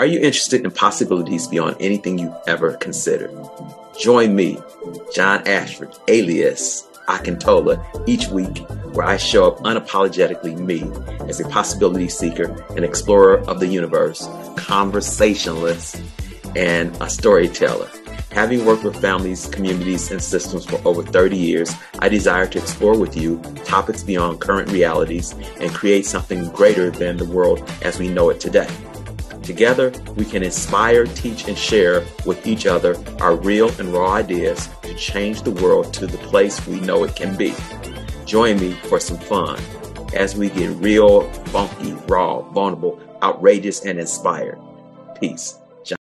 Are you interested in possibilities beyond anything you've ever considered? Join me, John Ashford, alias Akintola, each week where I show up unapologetically me as a possibility seeker, an explorer of the universe, conversationalist, and a storyteller. Having worked with families, communities, and systems for over 30 years, I desire to explore with you topics beyond current realities and create something greater than the world as we know it today. Together, we can inspire, teach, and share with each other our real and raw ideas to change the world to the place we know it can be. Join me for some fun as we get real, funky, raw, vulnerable, outrageous, and inspired. Peace. John.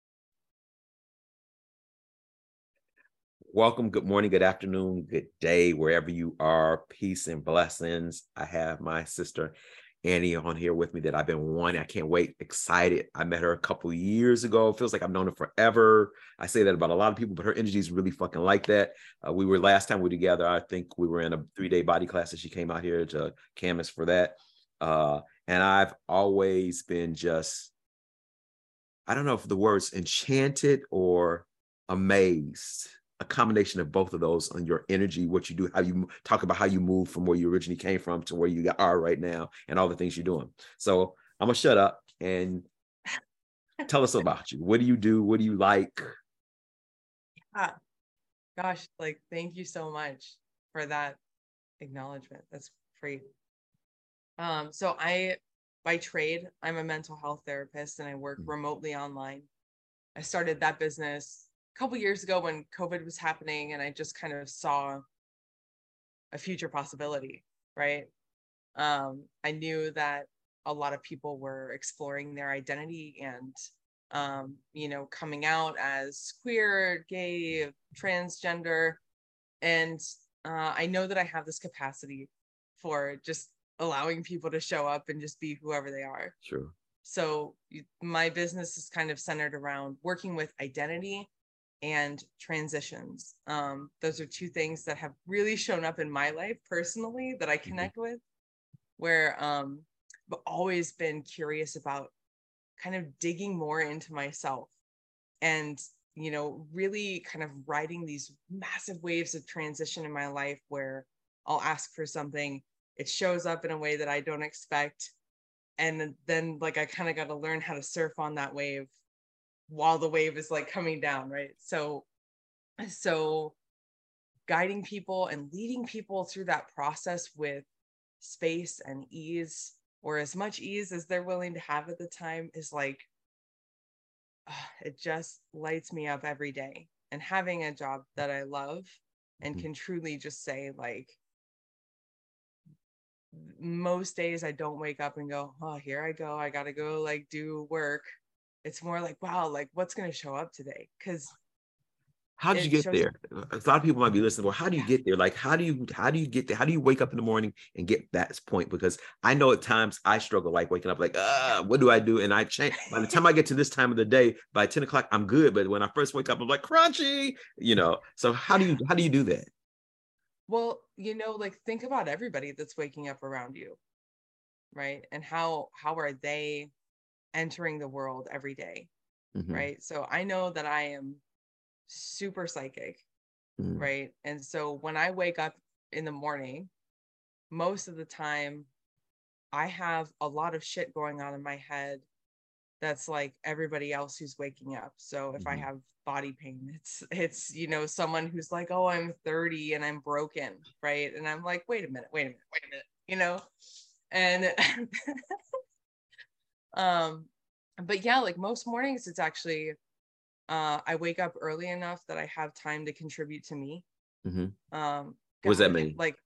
Welcome, good morning, good afternoon, good day, wherever you are. Peace and blessings. I have my sister Annie on here with me that I've been wanting. I can't wait, excited. I met her a couple years ago. Feels like I've known her forever. I say that about a lot of people, but her energy is really fucking like that. Uh, we were last time we were together. I think we were in a three day body class, and she came out here to canvas for that. Uh, and I've always been just, I don't know if the words enchanted or amazed a combination of both of those on your energy, what you do, how you talk about how you move from where you originally came from to where you are right now, and all the things you're doing. So I'm gonna shut up and tell us about you. What do you do? What do you like? Yeah. Gosh, like thank you so much for that acknowledgement. That's great. Um, so I by trade, I'm a mental health therapist and I work mm-hmm. remotely online. I started that business couple years ago when COVID was happening, and I just kind of saw a future possibility, right? Um, I knew that a lot of people were exploring their identity and um, you know, coming out as queer, gay, transgender. And uh, I know that I have this capacity for just allowing people to show up and just be whoever they are. Sure. So my business is kind of centered around working with identity and transitions. Um, those are two things that have really shown up in my life personally that I mm-hmm. connect with, where um, I've always been curious about kind of digging more into myself and you know really kind of riding these massive waves of transition in my life where I'll ask for something, it shows up in a way that I don't expect, and then like I kind of got to learn how to surf on that wave while the wave is like coming down, right? So, so guiding people and leading people through that process with space and ease, or as much ease as they're willing to have at the time, is like, uh, it just lights me up every day. And having a job that I love and mm-hmm. can truly just say, like, most days I don't wake up and go, oh, here I go. I got to go like do work it's more like wow like what's going to show up today? Because how did you get there? A lot of people might be listening well how do you get there? Like how do you how do you get there? How do you wake up in the morning and get that point? Because i know at times i struggle like waking up like uh what do i do? And i change by the time i get to this time of the day by 10 o'clock i'm good. But when i first wake up i'm like crunchy you know? So how do you how do you do that? Well you know like think about everybody that's waking up around you right? And how how are they entering the world every day, mm-hmm. right so i know that i am super psychic mm-hmm. right and so when i wake up in the morning most of the time i have a lot of shit going on in my head that's like everybody else who's waking up so if mm-hmm. i have body pain it's it's you know someone who's like oh i'm 30 and i'm broken right and i'm like wait a minute wait a minute wait a minute you know and um but yeah like most mornings it's actually uh i wake up early enough that i have time to contribute to me mm-hmm. um what does that mean like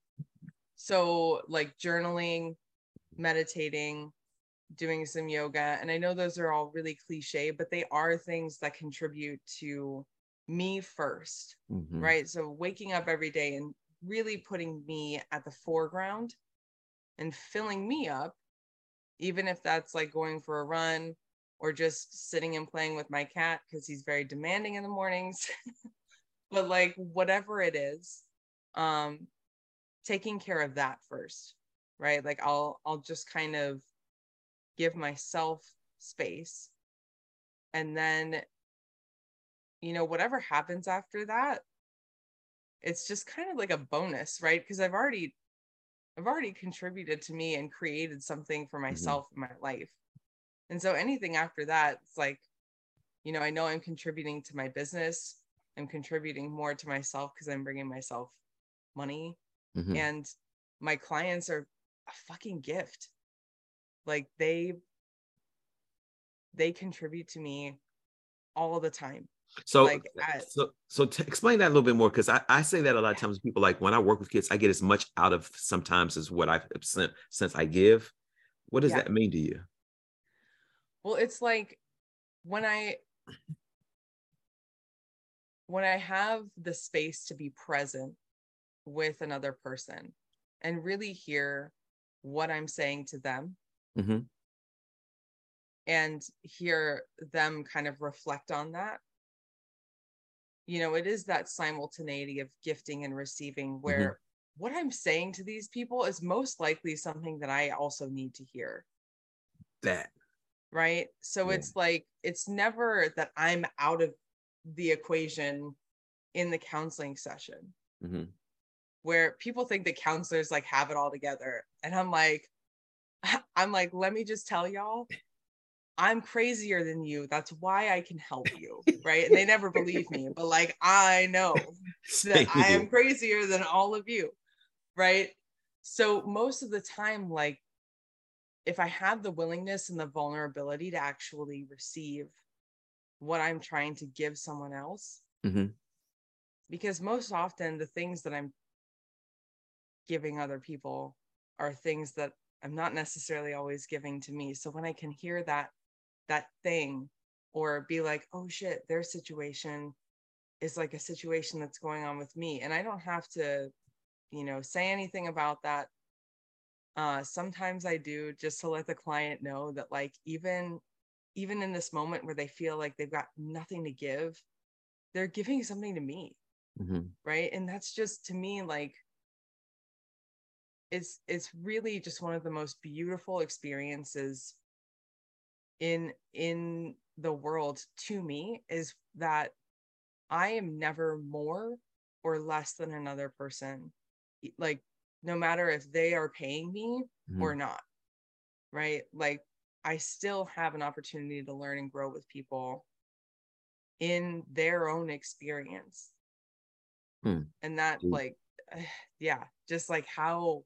so like journaling meditating doing some yoga and i know those are all really cliche but they are things that contribute to me 1st mm-hmm. right so waking up every day and really putting me at the foreground and filling me up even if that's like going for a run or just sitting and playing with my cat because he's very demanding in the mornings. But like whatever it is um taking care of that first right? Like i'll i'll just kind of give myself space. And then you know whatever happens after that it's just kind of like a bonus right? Because i've already i've already contributed to me and created something for Mm-hmm. myself in my life. And so anything after that it's like you know i know i'm contributing to my business. I'm contributing more to myself because i'm bringing myself money. Mhm. and my clients are a fucking gift. Like they they contribute to me all the time So, like, I- so, so to explain that a little bit more, because I, I say that a lot of times. People like when I work with kids, I get as much out of sometimes as what I've sent since I give. What does Yeah. that mean to you? well it's like when i when i have the space to be present with another person and really hear what i'm saying to them Mhm. and hear them kind of reflect on that you know it is that simultaneity of gifting and receiving where what i'm saying to these people is most likely something that i also need to hear That. right so Yeah. it's like it's never that i'm out of the equation in the counseling session Mhm. where people think that counselors like have it all together and i'm like i'm like let me just tell y'all i'm crazier than you that's why i can help you right? And they never believe me but like i know that i am crazier than all of you right? So most of the time like if i have the willingness and the vulnerability to actually receive what i'm trying to give someone else Mhm. because most often the things that i'm giving other people are things that i'm not necessarily always giving to me. So when i can hear that that thing or be like oh shit their situation is like a situation that's going on with me and i don't have to you know say anything about that. Uh sometimes i do just to let the client know that like even even in this moment where they feel like they've got nothing to give they're giving something to me. Mhm. right? And that's just to me like it's it's really just one of the most beautiful experiences in in the world to me is that i am never more or less than another person like no matter if they are paying me or Mhm. not right like i still have an opportunity to learn and grow with people in their own experience Hmm. and that Deep. like yeah just like how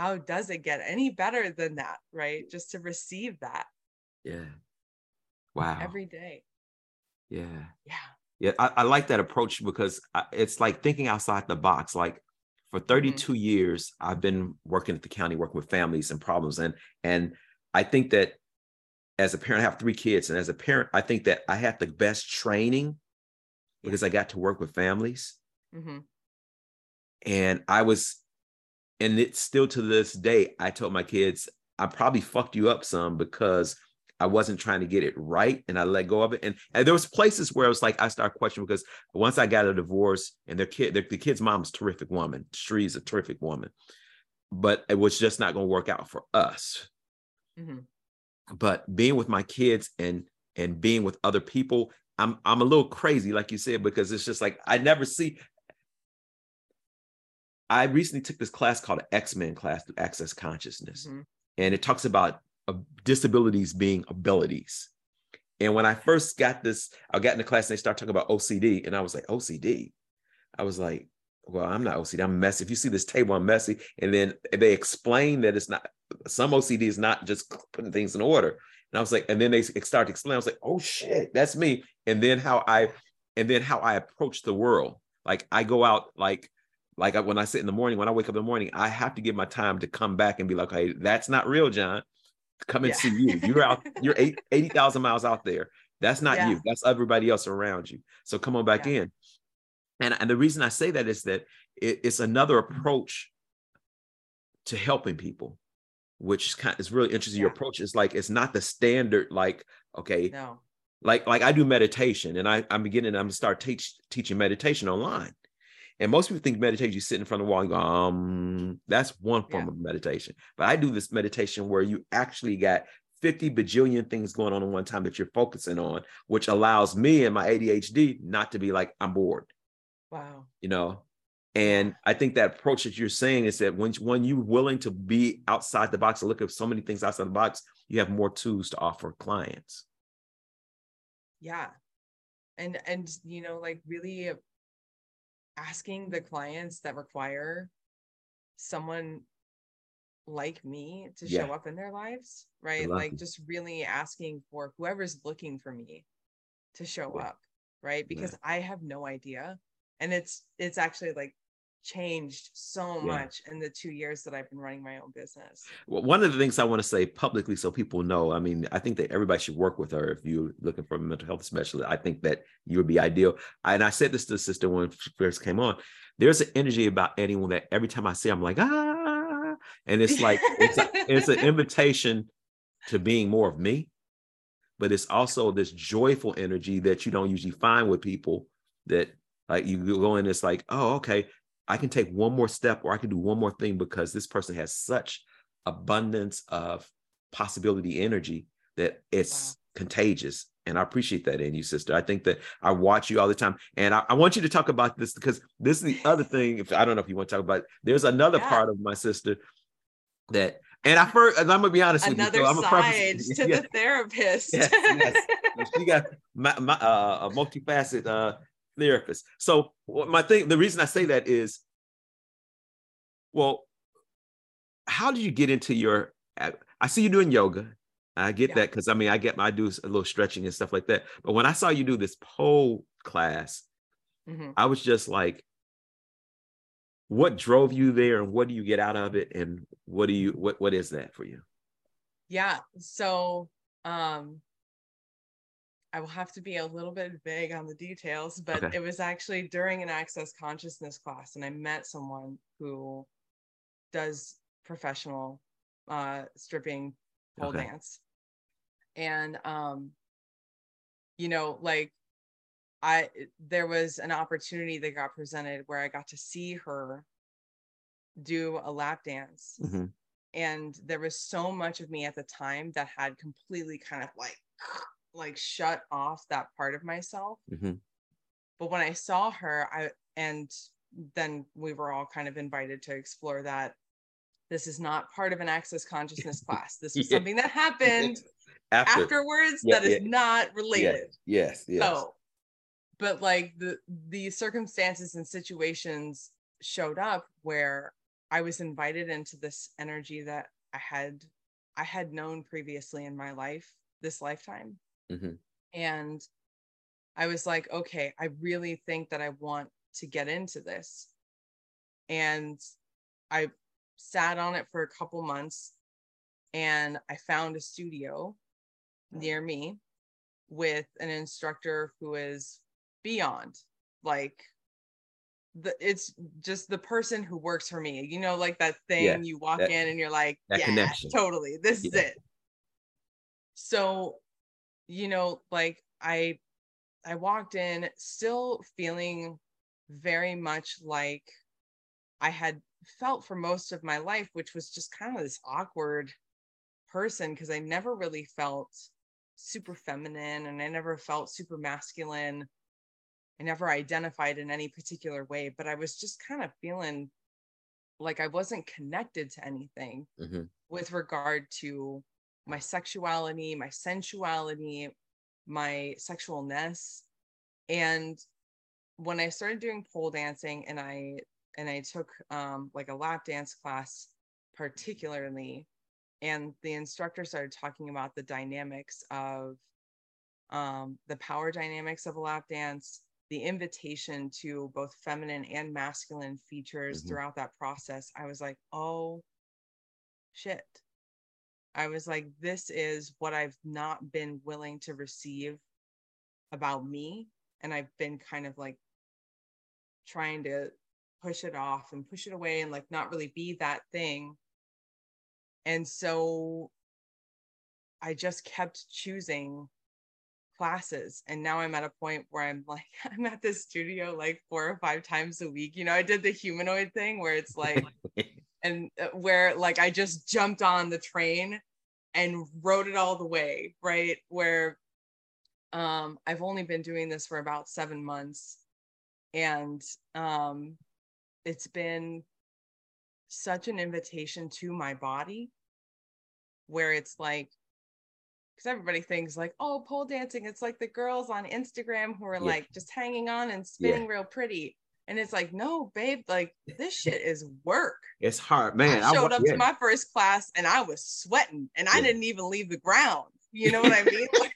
how does it get any better than that right just to receive that Yeah. Wow. every day yeah. yeah Yeah, I, I like that approach because I, it's like thinking outside the box. Like for 32 years, I've been working at the county, working with families and problems, and and I think that as a parent, I have three kids, and as a parent, I think that I had the best training because I got to work with families, hmm and I was, and it's still to this day, I told my kids, I probably fucked you up some because I wasn't trying to get it right and I let go of it. And, and there was places where i was like I started questioning because once I got a divorce and their kid, their, the kid's mom's terrific woman. She's a terrific woman. But it was just not going to work out for us. hmm But being with my kids and and being with other people, I'm I'm a little crazy, like you said, because it's just like I never see. I recently took this class called X Men class through Access Consciousness hmm and it talks about uh, disabilities being abilities. And when I first got this, I got in the class and they start talking about OCD, and I was like, OCD. I was like, well, I'm not OCD. I'm messy. If you see this table, I'm messy. And then they explain that it's not some OCD is not just putting things in order. And I was like, and then they start to explain. I was like, oh shit, that's me. And then how I, and then how I approach the world. Like I go out like like I, when I sit in the morning, when I wake up in the morning, I have to give my time to come back and be like, hey, that's not real, John. Come and Yeah. see you. You're out, you're eight, 80,000 miles out there. That's not Yeah. you. That's everybody else around you. So come on back Yeah. in. And, and the reason I say that is that it, it's another approach to helping people, which is kind of, is really interesting. Your approach is like it's not the standard, like, okay, no like like I do meditation and I, I'm beginning, I'm gonna start teach teaching meditation online. And most people think meditation, you sit in front of the wall and go, um, that's one form Yeah. of meditation. But I do this meditation where you actually got 50 bajillion things going on at one time that you're focusing on, which allows me and my ADHD not to be like, I'm bored. Wow. You know, and I think that approach that you're saying is that when, when you're willing to be outside the box and look at so many things outside the box, you have more tools to offer clients. Yeah. And and you know, like really asking the clients that require someone like me to Yeah. show up in their lives, right? Like it. just really asking for whoever's looking for me to show Yeah. up, right? Because I have no idea. And it's it's actually like changed so Yeah. much in the two years that I've been running my own business. Well, one of the things I want to say publicly so people know, I mean, I think that everybody should work with her if you're looking for a mental health specialist. I think that you would be ideal. And I said this to the sister when she first came on. There's an energy about anyone that every time I see, I'm like, ah, and it's like it's, a, it's an invitation to being more of me, but it's also this joyful energy that you don't usually find with people that like you go in, it's like, oh, okay, I can take one more step or I can do one more thing because this person has such abundance of possibility energy that it's contagious. And I appreciate that in you, sister. I think that I watch you all the time. And I, I want you to talk about this because this is the other thing. If I don't know if you want to talk about it, there's another Yeah. part of my sister that and I first and I'm gonna be honest Another with you. So I'm side to Yeah. the therapist. Yes, yes. she got my, my, uh, a multifaceted uh, therapist. So my thing, the reason I say that is, well, how did you get into your? I see you doing yoga. I get Yeah. that because I mean I get my I do a little stretching and stuff like that. But when I saw you do this pole class, Mhm. I was just like, what drove you there, and what do you get out of it, and what do you what what is that for you? Yeah. So um I will have to be a little bit vague on the details, but Okay. it was actually during an access consciousness class and I met someone who does professional uh stripping pole Okay. dance. And um you know, like I there was an opportunity that got presented where I got to see her do a lap dance Mhm. and there was so much of me at the time that had completely kind of like like shut off that part of myself Mhm. but when i saw her i and then we were all kind of invited to explore that this is not part of an access consciousness class this was Yeah. something that happened After, afterwards Yeah, that is yeah. not related yes, yes. so, but like the the circumstances and situations showed up where I was invited into this energy that I had I had known previously in my life, this lifetime. Mhm. And I was like, okay, I really think that I want to get into this. And I sat on it for a couple months and I found a studio near me with an instructor who is beyond like the it's just the person who works for me you know like that thing Yeah, you walk that- in and you're like yeah connection. totally this is it so you know like i i walked in still feeling very much like i had felt for most of my life which was just kind of this awkward person because i never really felt super feminine and i never felt super masculine i never identified in any particular way but i was just kind of feeling like i wasn't connected to anything Mhm. with regard to my sexuality, my sensuality, my sexualness. And when I started doing pole dancing and I and I took um like a lap dance class particularly and the instructor started talking about the dynamics of um the power dynamics of a lap dance, the invitation to both feminine and masculine features Mhm. throughout that process. I was like, "Oh shit." I was like, this is what I've not been willing to receive about me. And I've been kind of like trying to push it off and push it away and like not really be that thing. And so I just kept choosing classes. And now I'm at a point where I'm like, I'm at this studio like four or five times a week. You know, I did the humanoid thing where it's like, and uh, where like I just jumped on the train and rode it all the way, right? Where um I've only been doing this for about 7 months and um it's been such an invitation to my body where it's like because everybody thinks like oh pole dancing it's like the girls on instagram who are yeah. like just hanging on and spinning yeah. real pretty and it's like no babe like this shit is work it's hard man i showed I, up yeah. to my first class and i was sweating and i didn't even leave the ground you know what i mean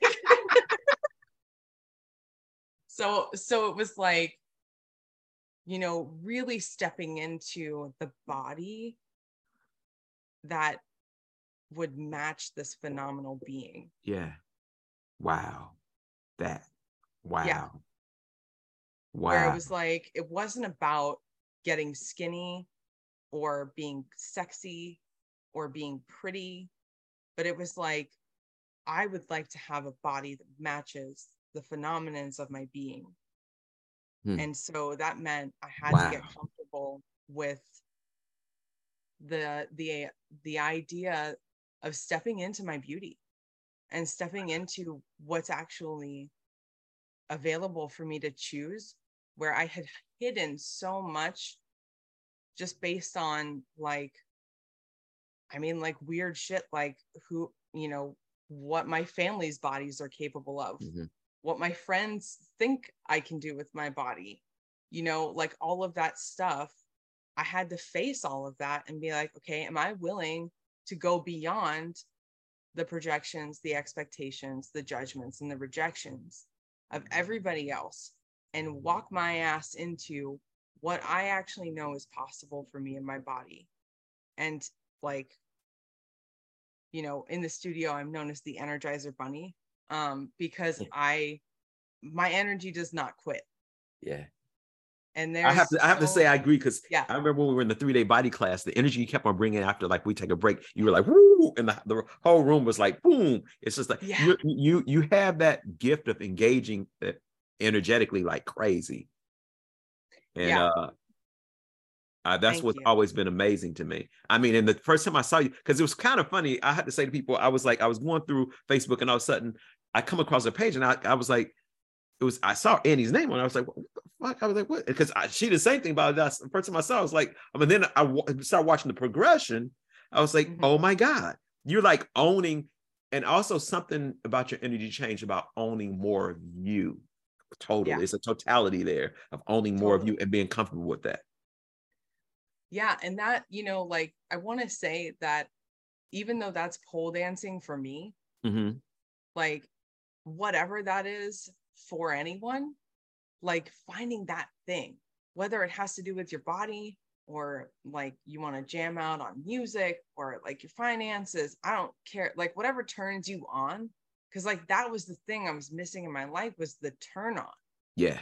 so so it was like you know, really stepping into the body that would match this phenomenal being. Yeah. Wow. That. Wow. Yeah. Wow. Where it was like, it wasn't about getting skinny or being sexy or being pretty, but it was like, I would like to have a body that matches the phenomenons of my being. Hmm. And so that meant I had wow. to get comfortable with the the the idea of stepping into my beauty and stepping into what's actually available for me to choose where I had hidden so much just based on like I mean like weird shit like who you know what my family's bodies are capable of mm-hmm what my friends think I can do with my body, you know, like all of that stuff. I had to face all of that and be like, okay, am I willing to go beyond the projections, the expectations, the judgments, and the rejections of everybody else and walk my ass into what I actually know is possible for me and my body? And like, you know, in the studio, I'm known as the Energizer Bunny um, because I my energy does not quit. Yeah. And there, I have to, I have to say, I agree because yeah. I remember when we were in the three day body class, the energy you kept on bringing after like we take a break, you were like, woo, and the, the whole room was like, boom. It's just like yeah. you, you, you have that gift of engaging energetically like crazy, and yeah. uh, uh, that's Thank what's you. always been amazing to me. I mean, and the first time I saw you, because it was kind of funny, I had to say to people, I was like, I was going through Facebook, and all of a sudden, I come across a page, and I, I was like, it was I saw Annie's name on. It. I was like, what the fuck? I was like, what? Because she did the same thing about that. The first time I saw, I was like, I mean, then I w- started watching the progression. I was like, mm-hmm. oh my god, you're like owning, and also something about your energy change about owning more of you. Totally, yeah. it's a totality there of owning more totally. of you and being comfortable with that yeah and that you know like i want to say that even though that's pole dancing for me mm-hmm. like whatever that is for anyone like finding that thing whether it has to do with your body or like you want to jam out on music or like your finances i don't care like whatever turns you on because like that was the thing i was missing in my life was the turn on. Yeah.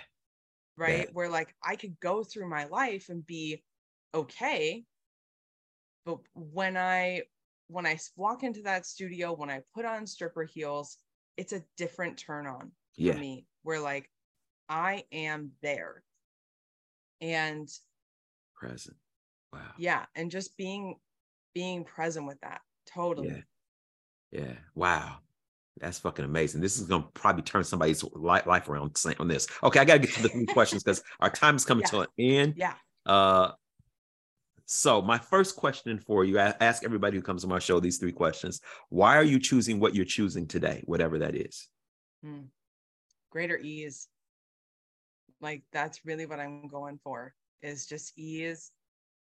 Right? Yeah. where like i could go through my life and be okay but when i when i walk into that studio when i put on stripper heels it's a different turn on yeah. for me where like i am there. And present. Wow. Yeah and just being being present with that totally. Yeah. Yeah. Wow that's fucking amazing. This is gonna probably turn somebody's life around on this. Okay, I gotta get to the three questions because our time is coming yeah. to an end. Yeah. Uh, so, my first question for you I ask everybody who comes to my show these three questions. Why are you choosing what you're choosing today, whatever that is? Hmm. Greater ease. Like, that's really what I'm going for is just ease,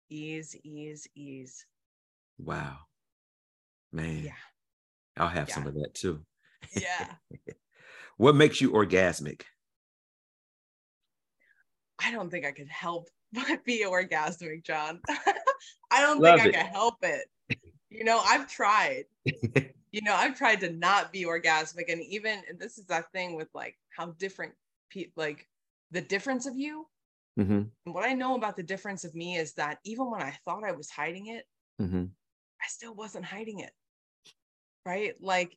ease, ease, ease. Wow. Man. Yeah. I'll have yeah. some of that too. Yeah. what makes you orgasmic? I don't think I could help but be orgasmic, John. I don't Love think I could help it. You know, I've tried. you know, I've tried to not be orgasmic, and even and this is that thing with like how different people like the difference of you. Mm-hmm. And what I know about the difference of me is that even when I thought I was hiding it, mm-hmm. I still wasn't hiding it. Right? Like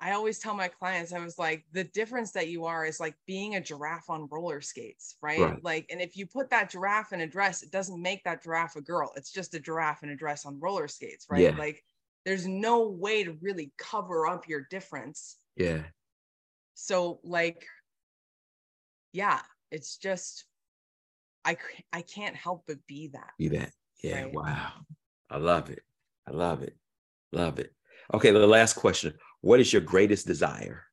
I always tell my clients, I was like, the difference that you are is like being a giraffe on roller skates, right? right? Like, and if you put that giraffe in a dress, it doesn't make that giraffe a girl. It's just a giraffe in a dress on roller skates, right? Yeah. Like, there's no way to really cover up your difference Yeah. so like yeah it's just I I can't help but be that Be that. Yeah. Right. Wow. I love it. I love it. Love it. Okay. The last question. What is your greatest desire?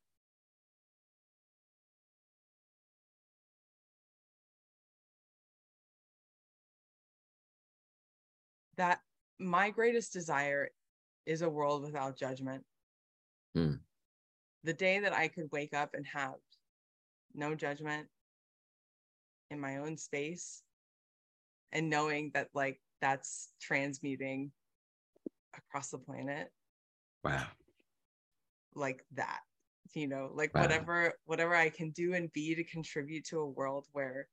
that my greatest desire is a world without judgment Hmm. the day that i could wake up and have no judgment in my own space and knowing that like that's transmuting across the planet Wow. like that you know like Wow. whatever whatever i can do and be to contribute to a world where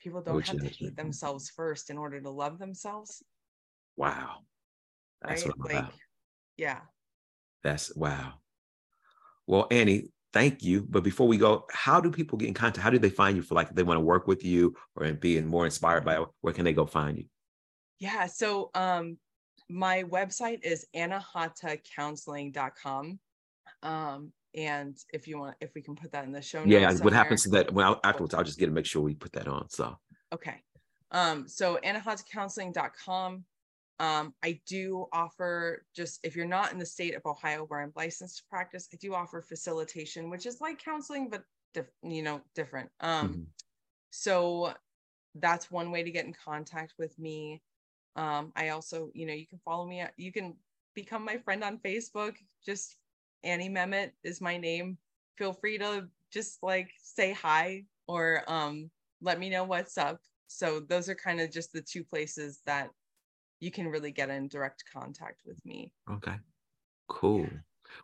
people don't Which have to hate themselves first in order to love themselves Wow. That's right what I'm like about. yeah That's wow. Well, Annie, thank you. But before we go, how do people get in contact? How do they find you for like they want to work with you or being more inspired by it, where can they go find you? yeah so um my website is anahatacounseling.com um and if you want if we can put that in the show Yeah, notes what somewhere. happens to that? Well, afterwards, I'll just get to make sure we put that on. So Okay. Um, so anahatacounseling.com. Um, I do offer just if you're not in the state of Ohio where I'm licensed to practice, I do offer facilitation, which is like counseling, but diff- you know, different. Um, Mhm. so that's one way to get in contact with me. Um, I also, you know, you can follow me, you can become my friend on Facebook. Just Annie Memmott is my name. Feel free to just like say hi or um let me know what's up. So those are kind of just the two places that you can really get in direct contact with me. okay, cool.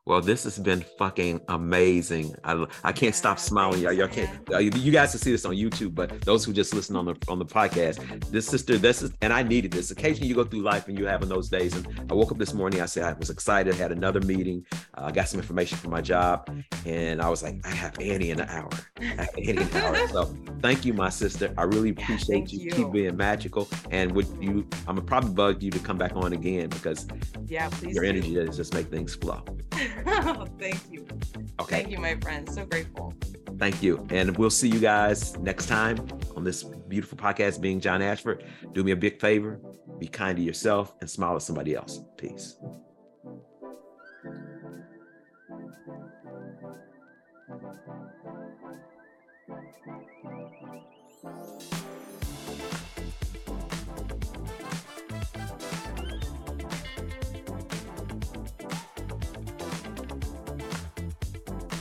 Well, this has been fucking amazing. I, I can't stop smiling. Y'all, y'all can't. uh, You guys can see this on YouTube, but those who just listen on the on the podcast, this sister, this is, and I needed this. Occasionally, you go through life and you having those days. And I woke up this morning. I said I was excited. Had another meeting. Uh, I got some information for my job, and I was like, I have Annie in an hour. I have Annie in an hour. So thank you, my sister. I really appreciate thank you. you. Keep being magical. And would you? I'm gonna probably bug you to come back on again because Yeah, please. your energy does just make things flow. Thank you. Okay. Thank you, my friend. So grateful. Thank you. And we'll see you guys next time on this beautiful podcast, Being John Ashford. Do me a big favor be kind to yourself and smile at somebody else. Peace.